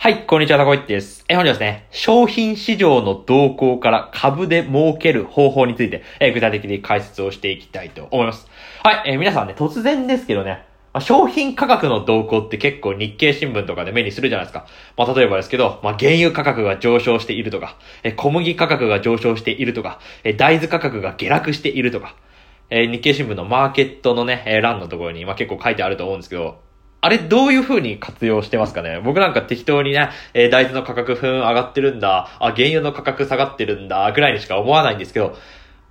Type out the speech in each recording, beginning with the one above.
はい、こんにちは、タコイッチです。え、本日はですね、商品市場の動向から株で儲ける方法について、え、具体的に解説をしていきたいと思います。はい、え皆さんね、突然ですけどね、まあ、商品価格の動向って結構日経新聞とかで目にするじゃないですか。まあ、例えばですけど、まあ、原油価格が上昇しているとか、え、小麦価格が上昇しているとか、え、大豆価格が下落しているとか、え日経新聞のマーケットのね、えー欄のところに、まあ、結構書いてあると思うんですけど、あれ、どういう風に活用してますかね？僕なんか適当にね、えー大豆の価格、ふん、上がってるんだ、あ、原油の価格下がってるんだ、ぐらいにしか思わないんですけど、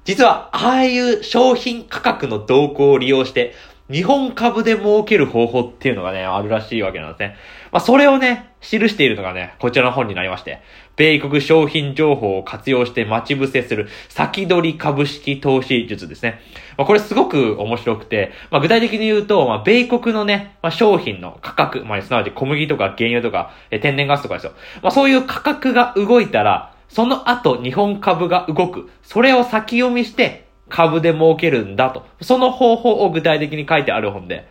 実は、ああいう商品価格の動向を利用して、日本株で儲ける方法っていうのがね、あるらしいわけなんですね。まあ、それをね、記しているのがね、こちらの本になりまして、米国商品情報を活用して待ち伏せする先取り株式投資術ですね。まあ、これすごく面白くて、まあ、具体的に言うと、まあ、米国のね、まあ、商品の価格、まあ、すなわち小麦とか原油とか、え天然ガスとかですよ。まあ、そういう価格が動いたら、その後日本株が動く。それを先読みして株で儲けるんだと。その方法を具体的に書いてある本で、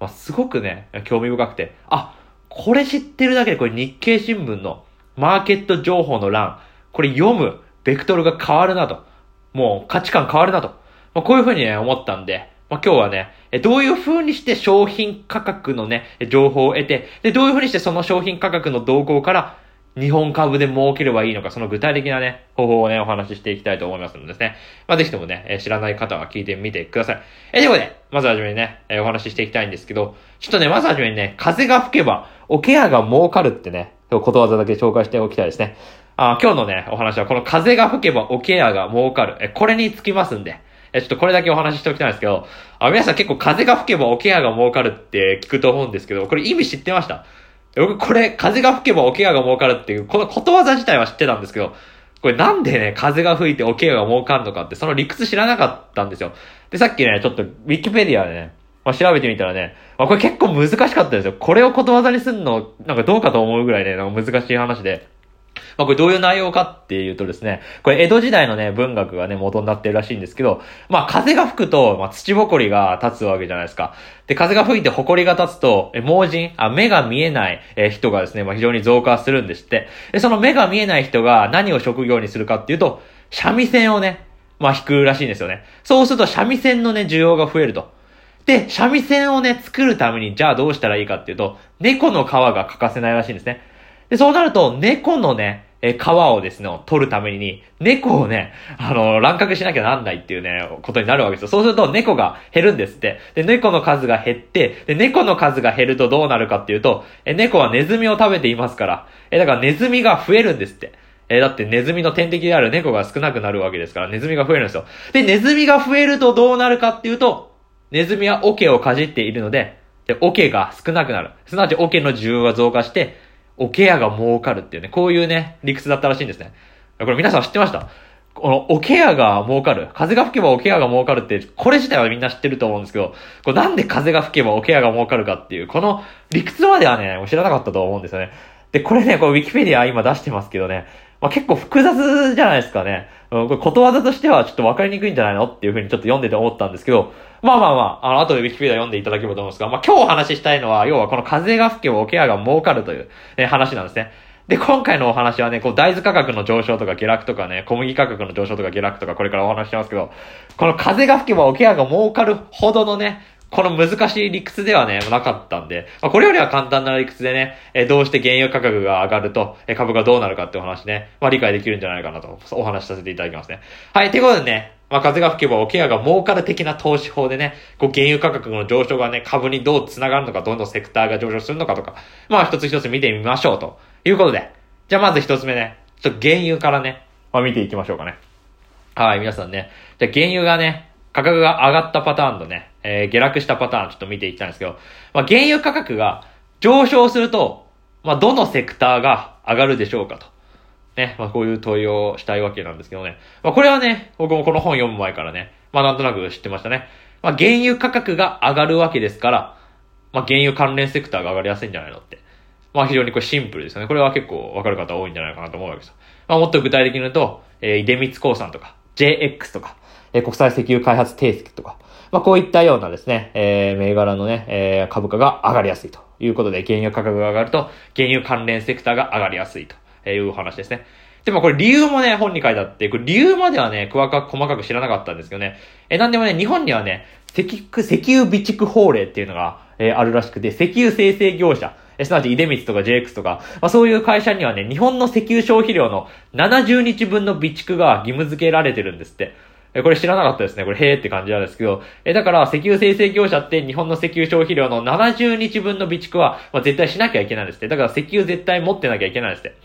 まあ、すごくね、興味深くて、あ、これ知ってるだけでこれ日経新聞のマーケット情報の欄、これ読むベクトルが変わるなと。もう価値観変わるなと。まあ、こういうふうにね、思ったんで、まあ、今日はね、どういう風にして商品価格のね、情報を得て、で、どういう風にしてその商品価格の動向から、日本株で儲ければいいのか、その具体的なね、方法をね、お話ししていきたいと思いますのでですね。まあ、ぜひともね、え知らない方は聞いてみてください。え、ということで、まずはじめにね、えお話ししていきたいんですけど、ちょっとね、まずはじめにね、風が吹けば、おケアが儲かるってね、ことわざだけ紹介しておきたいですね。あ今日のね、お話はこの風が吹けばおケアが儲かる。え、これにつきますんで。え、ちょっとこれだけお話ししておきたいんですけど、あ、皆さん結構風が吹けばおケアが儲かるって聞くと思うんですけど、これ意味知ってました？僕、これ、風が吹けばおケアが儲かるっていう、このことわざ自体は知ってたんですけど、これなんでね、風が吹いておケアが儲かるのかって、その理屈知らなかったんですよ。で、さっきね、ちょっと、ウィキペディアでね、まあ、調べてみたらね、まあ、これ結構難しかったんですよ。これをことわざにすんの、なんかどうかと思うぐらいね、なんか難しい話で。まあ、これどういう内容かっていうとですね、これ江戸時代のね、文学がね、元になってるらしいんですけど、まあ、風が吹くと、まあ、土ぼこりが立つわけじゃないですか。で、風が吹いて埃が立つと、え、盲人、あ、目が見えない、え人がですね、まあ、非常に増加するんですって。で、その目が見えない人が何を職業にするかっていうと、三味線をね、まあ、弾くらしいんですよね。そうすると三味線のね、需要が増えると。で、三味線をね、作るために、じゃあどうしたらいいかっていうと、猫の皮が欠かせないらしいんですね。で、そうなると、猫のね、えー、皮をですね、取るために、猫をね、あの、乱獲しなきゃなんないっていうね、ことになるわけですよ。そうすると、猫が減るんですって。で、猫の数が減って、で、猫の数が減るとどうなるかっていうと、え、猫はネズミを食べていますから、え、だからネズミが増えるんですって。え、だってネズミの天敵である猫が少なくなるわけですから、ネズミが増えるんですよ。で、ネズミが増えるとどうなるかっていうと、ネズミは桶をかじっているので、で、桶が少なくなる。すなわち桶の需要が増加して、おケアが儲かるっていうね、こういうね、理屈だったらしいんですね。これ皆さん知ってました？この、おケアが儲かる。風が吹けばおケアが儲かるって、これ自体はみんな知ってると思うんですけど、これなんで風が吹けばおケアが儲かるかっていう、この理屈まではね、知らなかったと思うんですよね。で、これね、これウィキペディア今出してますけどね、まあ、結構複雑じゃないですかね。うん、これことわざとしてはちょっとわかりにくいんじゃないのっていうふうにちょっと読んでて思ったんですけど、まあまあまあ、あの、後でウィキペディア読んでいただければと思うんですが、まあ今日お話ししたいのは、要はこの風が吹けばおケアが儲かるという、ね、話なんですね。で、今回のお話はね、こう、大豆価格の上昇とか下落とかね、小麦価格の上昇とか下落とか、これからお話ししますけど、この風が吹けばおケアが儲かるほどのね、この難しい理屈ではね、なかったんで、まあ、これよりは簡単な理屈でね、えどうして原油価格が上がると、え株がどうなるかってお話ね、まあ理解できるんじゃないかなと、お話しさせていただきますね。はい、ということでね、まあ風が吹けばおケアが儲かる的な投資法でね、こう原油価格の上昇がね、株にどう繋がるのか、どんどんセクターが上昇するのかとか、まあ一つ一つ見てみましょうということで、じゃあまず一つ目ね、ちょっと原油からね、まあ見ていきましょうかね。はい、皆さんね、じゃあ原油がね、価格が上がったパターンとね、えー、下落したパターンちょっと見ていきたんですけど、まあ、原油価格が上昇すると、まあ、どのセクターが上がるでしょうかと。ね、まあ、こういう問いをしたいわけなんですけどね。まあ、これはね、僕もこの本読む前からね、まあ、なんとなく知ってましたね。まあ、原油価格が上がるわけですから、まあ、原油関連セクターが上がりやすいんじゃないのって。まあ、非常にこれシンプルですよね。これは結構わかる方多いんじゃないかなと思うわけですよ。まあ、もっと具体的に言うと、えー、出光興産とか、JX とか、え、国際石油開発定石とか、まあ、こういったようなですね、えー、銘柄のね、えー、株価が上がりやすいということで、原油価格が上がると、原油関連セクターが上がりやすいというお話ですね。でもこれ理由もね、本に書いてあって、これ理由まではね、細かく細かく知らなかったんですけどね。え、なんでもね、日本にはね、石石油備蓄法令っていうのが、えー、あるらしくて、石油生成業者、えすなわち、出光とか JX とか、まあ、そういう会社にはね、日本の石油消費量の70日分の備蓄が義務付けられてるんですって。え、これ知らなかったですね。これ、へーって感じなんですけど、え、だから、石油生成業者って日本の石油消費量の70日分の備蓄は、まあ、絶対しなきゃいけないんですって。だから、石油絶対持ってなきゃいけないんですって。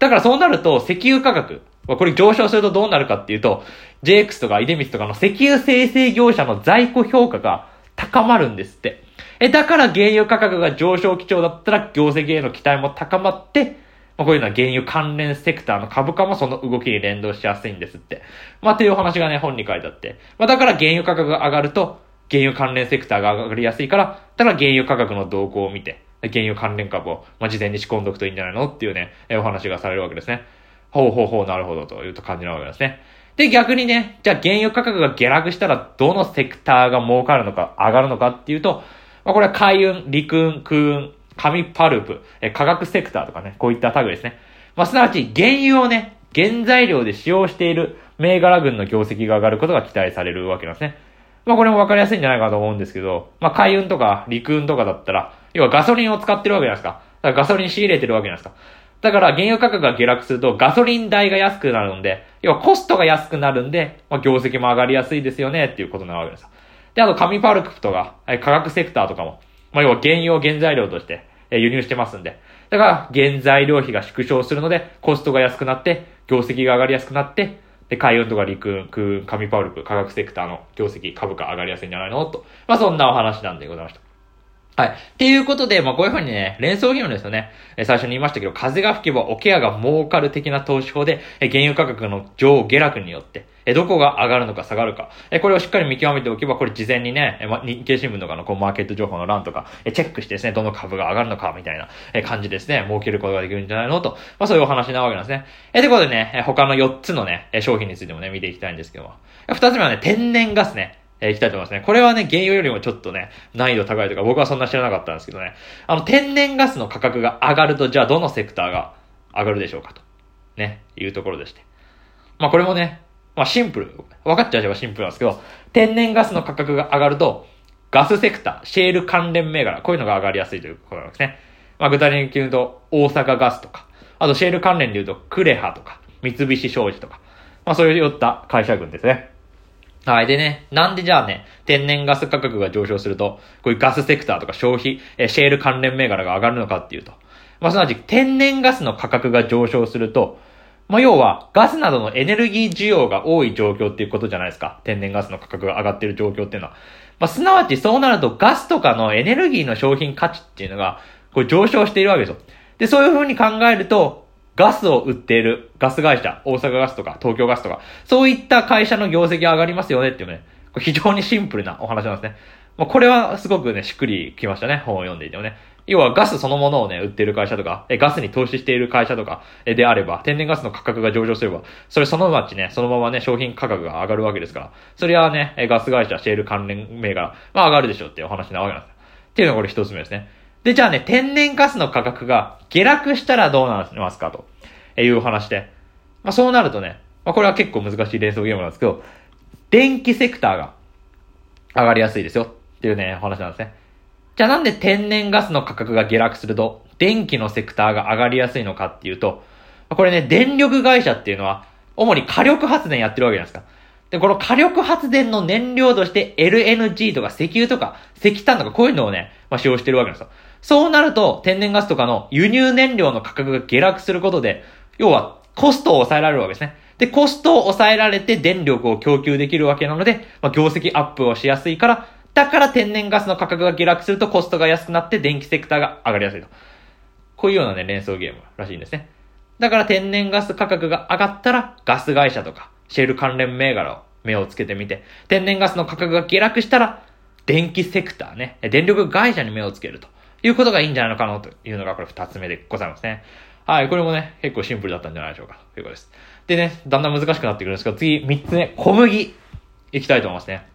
だから、そうなると、石油価格、これ上昇するとどうなるかっていうと、JX とか出光とかの石油生成業者の在庫評価が高まるんですって。え、だから原油価格が上昇基調だったら業績への期待も高まって、まあ、こういうのは原油関連セクターの株価もその動きに連動しやすいんですって。まあ、っていうお話がね、本に書いてあって。まあ、だから原油価格が上がると、原油関連セクターが上がりやすいから、だから原油価格の動向を見て、原油関連株を、まあ、事前に仕込んどくといいんじゃないのっていうね、えお話がされるわけですね。ほうほうほう、なるほど、というと感じなわけですね。で、逆にね、じゃあ原油価格が下落したら、どのセクターが儲かるのか、上がるのかっていうと、まあ、これは海運、陸運、空運、紙パルプ、え化学セクターとかね、こういった類ですね。まあ、すなわち原油をね、原材料で使用している銘柄群の業績が上がることが期待されるわけなんですね。まあこれもわかりやすいんじゃないかと思うんですけど、まあ海運とか陸運とかだったら、要はガソリンを使ってるわけじゃないですか。だからガソリン仕入れてるわけじゃないですか。だから原油価格が下落するとガソリン代が安くなるんで、要はコストが安くなるんで、まあ業績も上がりやすいですよねっていうことなわけです。で、あと紙パルプとか、化学セクターとかも、まあ、要は原油を原材料としてえ輸入してますんで。だから、原材料費が縮小するので、コストが安くなって、業績が上がりやすくなって、で、海運とか陸運、空運、紙パウルプ、化学セクターの業績、株価上がりやすいんじゃないの？と。まあ、そんなお話なんでございました。はい。っていうことで、まあ、こういうふうにね、連想議論ですよね。え最初に言いましたけど、風が吹けばおケアが儲かる的な投資法で、え原油価格の上下落によって、えどこが上がるのか下がるか。えこれをしっかり見極めておけば、これ事前にね、えま、日経新聞とかのこうマーケット情報の欄とか、えチェックしてですね、どの株が上がるのか、みたいな、え感じですね、儲けることができるんじゃないのと、まあそういうお話なわけなんですね。えということでね、え他の4つのね、商品についてもね、見ていきたいんですけども。2つ目はね、天然ガスね。えー、いきたいと思いますね。これはね、原油よりもちょっとね、難易度高いとか、僕はそんな知らなかったんですけどね。あの、天然ガスの価格が上がると、じゃあどのセクターが上がるでしょうかと。ね、いうところでして。まあこれもね、まあシンプル。分かっちゃえばシンプルなんですけど、天然ガスの価格が上がると、ガスセクター、シェール関連銘柄、こういうのが上がりやすいということなんですね。まあ具体的に言うと、大阪ガスとか、あとシェール関連で言うと、クレハとか、三菱商事とか、まあそういった会社群ですね。はい。でね、なんでじゃあね、天然ガス価格が上昇すると、こういうガスセクターとか消費、えシェール関連銘柄が上がるのかっていうと、まあ、すなわち天然ガスの価格が上昇すると、まあ、要は、ガスなどのエネルギー需要が多い状況っていうことじゃないですか。天然ガスの価格が上がってる状況っていうのは。まあ、すなわちそうなるとガスとかのエネルギーの商品価値っていうのが、これ上昇しているわけですよ。で、そういう風に考えると、ガスを売っているガス会社、大阪ガスとか東京ガスとか、そういった会社の業績上がりますよねっていうね、これ非常にシンプルなお話なんですね。まあ、これはすごくね、しっくりきましたね。本を読んでいてもね。要はガスそのものをね、売ってる会社とか、えガスに投資している会社とか、えであれば、天然ガスの価格が上昇すれば、それそのまちね、そのままね、商品価格が上がるわけですから、それはね、えガス会社、シェール関連銘柄、まあ上がるでしょうっていうお話なわけなんです。っていうのがこれ一つ目ですね。で、じゃあね、天然ガスの価格が下落したらどうなりますかとえいうお話で。まあそうなるとね、まあこれは結構難しい連想ゲームなんですけど、電気セクターが上がりやすいですよっていうね、お話なんですね。じゃあなんで天然ガスの価格が下落すると、電気のセクターが上がりやすいのかっていうと、これね、電力会社っていうのは、主に火力発電やってるわけじゃないですか。で、この火力発電の燃料として LNG とか石油とか石炭とかこういうのをね、まあ、使用してるわけなんですよ。そうなると、天然ガスとかの輸入燃料の価格が下落することで、要はコストを抑えられるわけですね。で、コストを抑えられて電力を供給できるわけなので、まあ、業績アップをしやすいから、だから天然ガスの価格が下落するとコストが安くなって電気セクターが上がりやすいと。こういうようなね、連想ゲームらしいんですね。だから天然ガス価格が上がったら、ガス会社とか、シェル関連銘柄を目をつけてみて、天然ガスの価格が下落したら、電気セクターね、電力会社に目をつけるということがいいんじゃないのかなというのがこれ二つ目でございますね。はい、これもね、結構シンプルだったんじゃないでしょうか。ということです。でね、だんだん難しくなってくるんですけど、次、三つ目、小麦。いきたいと思いますね。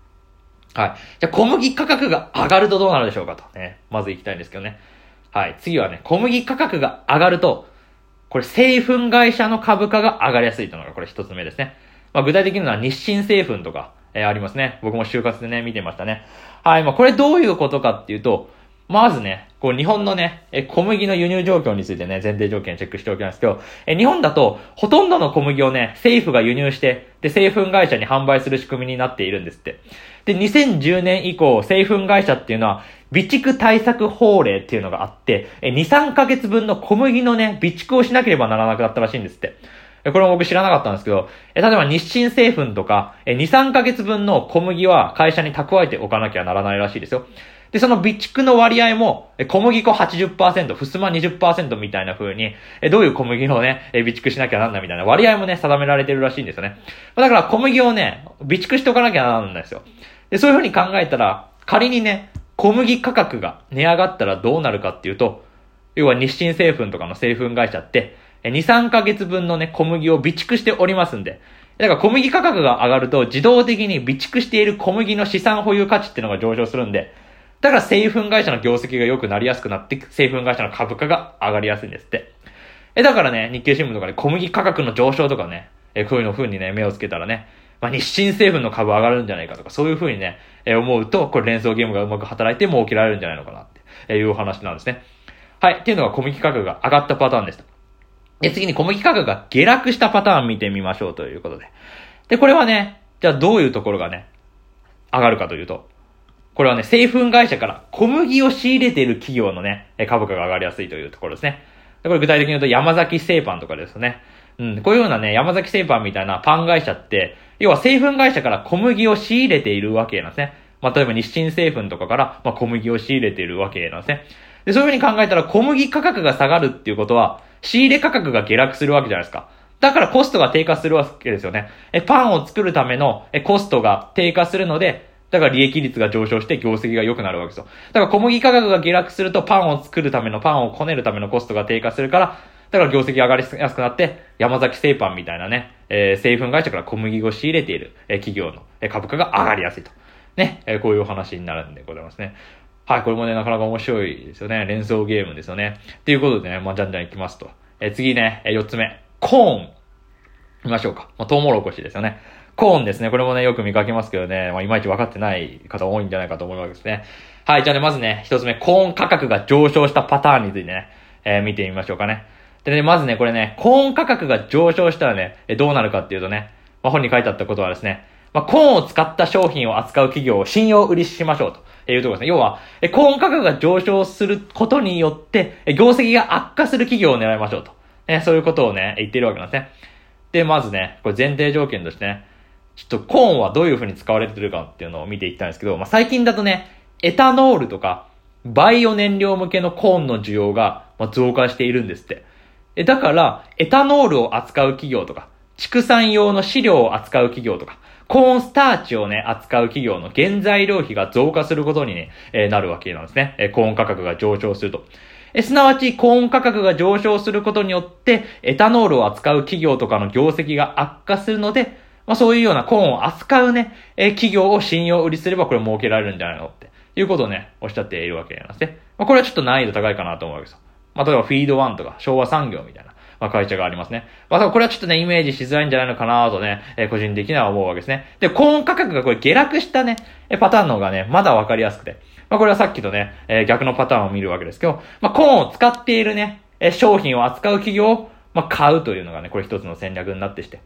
はい。じゃ、小麦価格が上がるとどうなるでしょうかとね。まず行きたいんですけどね。はい。次はね、小麦価格が上がると、これ製粉会社の株価が上がりやすいというのがこれ一つ目ですね。まあ、具体的には日清製粉とか、えー、ありますね。僕も就活でね、見てましたね。はい。まあ、これどういうことかっていうと、まずね、こう日本のね、え小麦の輸入状況についてね、前提条件チェックしておきますけど、え日本だと、ほとんどの小麦をね、政府が輸入して、で、製粉会社に販売する仕組みになっているんですって。で、2010年以降、製粉会社っていうのは、備蓄対策法令っていうのがあって、え2、3ヶ月分の小麦のね、備蓄をしなければならなくなったらしいんですって。これも僕知らなかったんですけど、え例えば日清製粉とか、え2、3ヶ月分の小麦は会社に蓄えておかなきゃならないらしいですよ。で、その備蓄の割合も、小麦粉80%、ふすま20%みたいな風に、どういう小麦をね、備蓄しなきゃなんないみたいな割合もね、定められてるらしいんですよね。だから小麦をね、備蓄しておかなきゃならないんですよ。で、そういう風に考えたら、仮にね、小麦価格が値上がったらどうなるかっていうと、要は日清製粉とかの製粉会社って、2、3ヶ月分のね、小麦を備蓄しておりますんで、だから小麦価格が上がると自動的に備蓄している小麦の資産保有価値っていうのが上昇するんで、だから製粉会社の業績が良くなりやすくなって、製粉会社の株価が上がりやすいんですって。え、だからね、日経新聞とかで小麦価格の上昇とかね、え、こういうの風にね、目をつけたらね、まあ、日清製粉の株上がるんじゃないかとか、そういう風にね、え、思うと、これ連想ゲームがうまく働いて儲けられるんじゃないのかなっていうお話なんですね。はい。っていうのが小麦価格が上がったパターンでした。で、次に小麦価格が下落したパターン見てみましょうということで。で、これはね、じゃあどういうところがね、上がるかというと、これはね、製粉会社から小麦を仕入れている企業のね、株価が上がりやすいというところですね。これ具体的に言うと山崎製パンとかですね。うん、こういうようなね、山崎製パンみたいなパン会社って、要は製粉会社から小麦を仕入れているわけなんですね。まあ、例えば日清製粉とかから、まあ、小麦を仕入れているわけなんですね。で、そういうふうに考えたら小麦価格が下がるっていうことは、仕入れ価格が下落するわけじゃないですか。だからコストが低下するわけですよね。え、パンを作るためのえコストが低下するので、だから利益率が上昇して業績が良くなるわけですよ。だから小麦価格が下落するとパンを作るためのパンをこねるためのコストが低下するから、だから業績上がりやすくなって、山崎製パンみたいなね、えー、製粉会社から小麦を仕入れている、えー、企業の、えー、株価が上がりやすいと。ね、えー、こういうお話になるんでございますね。はい、これもね、なかなか面白いですよね。連想ゲームですよね。ということでね、まあ、じゃんじゃんいきますと。えー、次ね、えー、4つ目。コーン。見ましょうか。まあ、トウモロコシですよね。コーンですね。これもね、よく見かけますけどね、まあ、いまいち分かってない方多いんじゃないかと思うわけですね。はい、じゃあね、まずね、一つ目、コーン価格が上昇したパターンについてね、えー、見てみましょうかね。でね、まずね、これね、コーン価格が上昇したらね、えどうなるかっていうとね、まあ、本に書いてあったことはですね、まあ、コーンを使った商品を扱う企業を信用売りしましょうというところですね。要は、えコーン価格が上昇することによって、え業績が悪化する企業を狙いましょうと。ね、そういうことをね、言ってるわけなんですね。で、まずね、これ前提条件としてね、ちょっとコーンはどういう風に使われてるかっていうのを見ていきたいんですけど、まあ、最近だとね、エタノールとか、バイオ燃料向けのコーンの需要が増加しているんですって。え、だから、エタノールを扱う企業とか、畜産用の飼料を扱う企業とか、コーンスターチをね、扱う企業の原材料費が増加することにね、えー、なるわけなんですね。えー、コーン価格が上昇すると。え、すなわち、コーン価格が上昇することによって、エタノールを扱う企業とかの業績が悪化するので、まあそういうようなコーンを扱うね、え企業を信用売りすればこれ儲けられるんじゃないのっていうことをね、おっしゃっているわけなんですね。まあこれはちょっと難易度高いかなと思うわけですよ。まあ例えばフィードワンとか昭和産業みたいな。まあ、会社がありますね。まあ、これはちょっとね、イメージしづらいんじゃないのかなとね、えー、個人的には思うわけですね。で、コーン価格がこれ下落したね、えパターンの方がね、まだわかりやすくて。まあ、これはさっきとね、えー、逆のパターンを見るわけですけど、まあ、コーンを使っているね、え商品を扱う企業を、まあ、買うというのがね、これ一つの戦略になってして。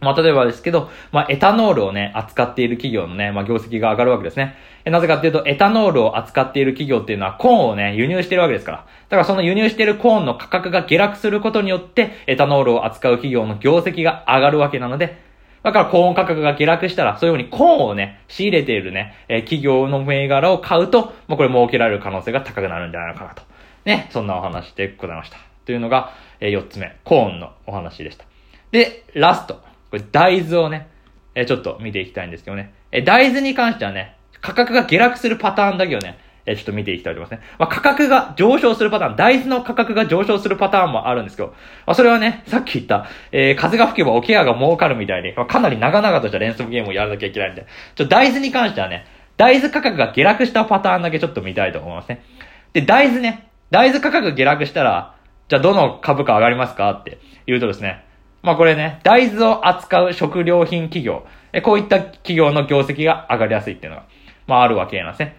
まあ、例えばですけど、まあ、エタノールをね、扱っている企業のね、まあ、業績が上がるわけですね。えなぜかっていうと、エタノールを扱っている企業っていうのは、コーンをね、輸入してるわけですから。だからその輸入しているコーンの価格が下落することによって、エタノールを扱う企業の業績が上がるわけなので、だからコーン価格が下落したら、そういうふうにコーンをね、仕入れているね、えー、企業の銘柄を買うと、もうこれ儲けられる可能性が高くなるんじゃないのかなと。ね、そんなお話でございました。というのが、えー、4つ目、コーンのお話でした。で、ラスト。これ大豆をね、えちょっと見ていきたいんですけどね。え大豆に関してはね、価格が下落するパターンだけをね、えちょっと見ていきたいと思いますね。まあ、価格が上昇するパターン、大豆の価格が上昇するパターンもあるんですけど、まあ、それはね、さっき言った、えー、風が吹けばおケアが儲かるみたいに、まあ、かなり長々とした連想ゲームをやらなきゃいけないんで、ちょ、大豆に関してはね、大豆価格が下落したパターンだけちょっと見たいと思いますね。で、大豆ね、大豆価格下落したら、じゃあどの株価上がりますかって言うとですね、まあこれね、大豆を扱う食料品企業、えこういった企業の業績が上がりやすいっていうのが、まああるわけなんですね。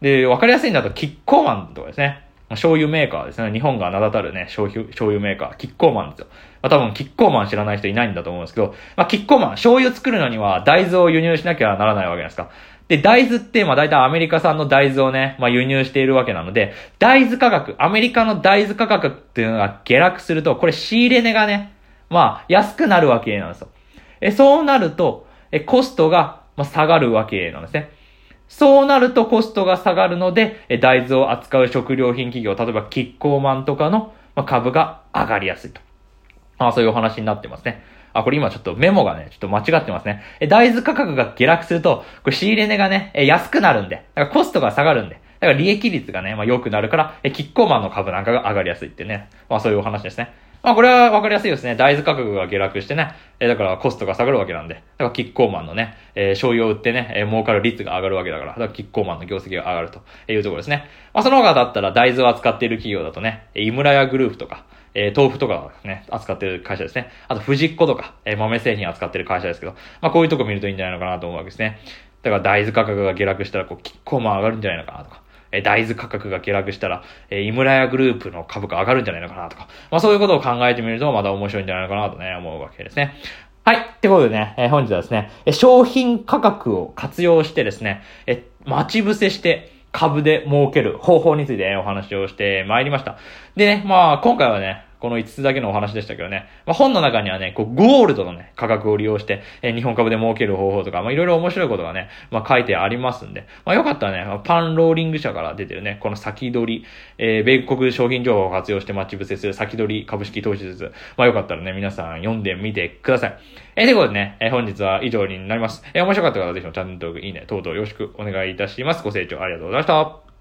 で、わかりやすいんだと、キッコーマンとかですね。醤油メーカーですね。日本が名だたるね、醤油、醤油メーカー、キッコーマンですよ。まあ、多分、キッコーマン知らない人いないんだと思うんですけど、まあ、キッコーマン、醤油作るのには大豆を輸入しなきゃならないわけなんですか。で、大豆って、まあ大体アメリカ産の大豆をね、まあ輸入しているわけなので、大豆価格、アメリカの大豆価格っていうのが下落すると、これ仕入れ値がね、まあ安くなるわけなんですよ。え、そうなると、え、コストが、まあ、下がるわけなんですね。そうなるとコストが下がるので、え、大豆を扱う食料品企業、例えばキッコーマンとかの、まあ、株が上がりやすいと。まあそういうお話になってますね。あ、これ今ちょっとメモがね、ちょっと間違ってますね。え、大豆価格が下落すると、これ仕入れ値がね、え、安くなるんで、だからコストが下がるんで、だから利益率がね、まあ良くなるから、え、キッコーマンの株なんかが上がりやすいってね。まあそういうお話ですね。まあこれはわかりやすいですね。大豆価格が下落してね。えだからコストが下がるわけなんで。だからキッコーマンのね、えー、醤油を売ってね、えー、儲かる率が上がるわけだから。だからキッコーマンの業績が上がるというところですね。まあその他だったら大豆を扱っている企業だとね、井村屋グループとか、えー、豆腐とかね、扱ってる会社ですね。あと、藤子とか、えー、豆製品扱ってる会社ですけど、まあこういうとこ見るといいんじゃないのかなと思うわけですね。だから大豆価格が下落したら、こう、キッコーマン上がるんじゃないのかなとか。え大豆価格が下落したら、え井村屋グループの株価上がるんじゃないのかなとか、まあそういうことを考えてみるとまだ面白いんじゃないのかなとね、思うわけですね。はい。ってことでね、え本日はですね、え商品価格を活用してですね、え待ち伏せして株で儲ける方法についてお話をしてまいりました。でね、まあ今回はね、この5つだけのお話でしたけどね。まあ、本の中にはね、こう、ゴールドのね、価格を利用して、えー、日本株で儲ける方法とか、ま、いろいろ面白いことがね、まあ、書いてありますんで、まあ、よかったらね、パンローリング社から出てるね、この先取り、えー、米国商品情報を活用して待ち伏せする先取り株式投資術。まあ、よかったらね、皆さん読んでみてください。えー、ということでね、えー、本日は以上になります。えー、面白かった方はぜひチャンネル登録、いいね、等々よろしくお願いいたします。ご清聴ありがとうございました。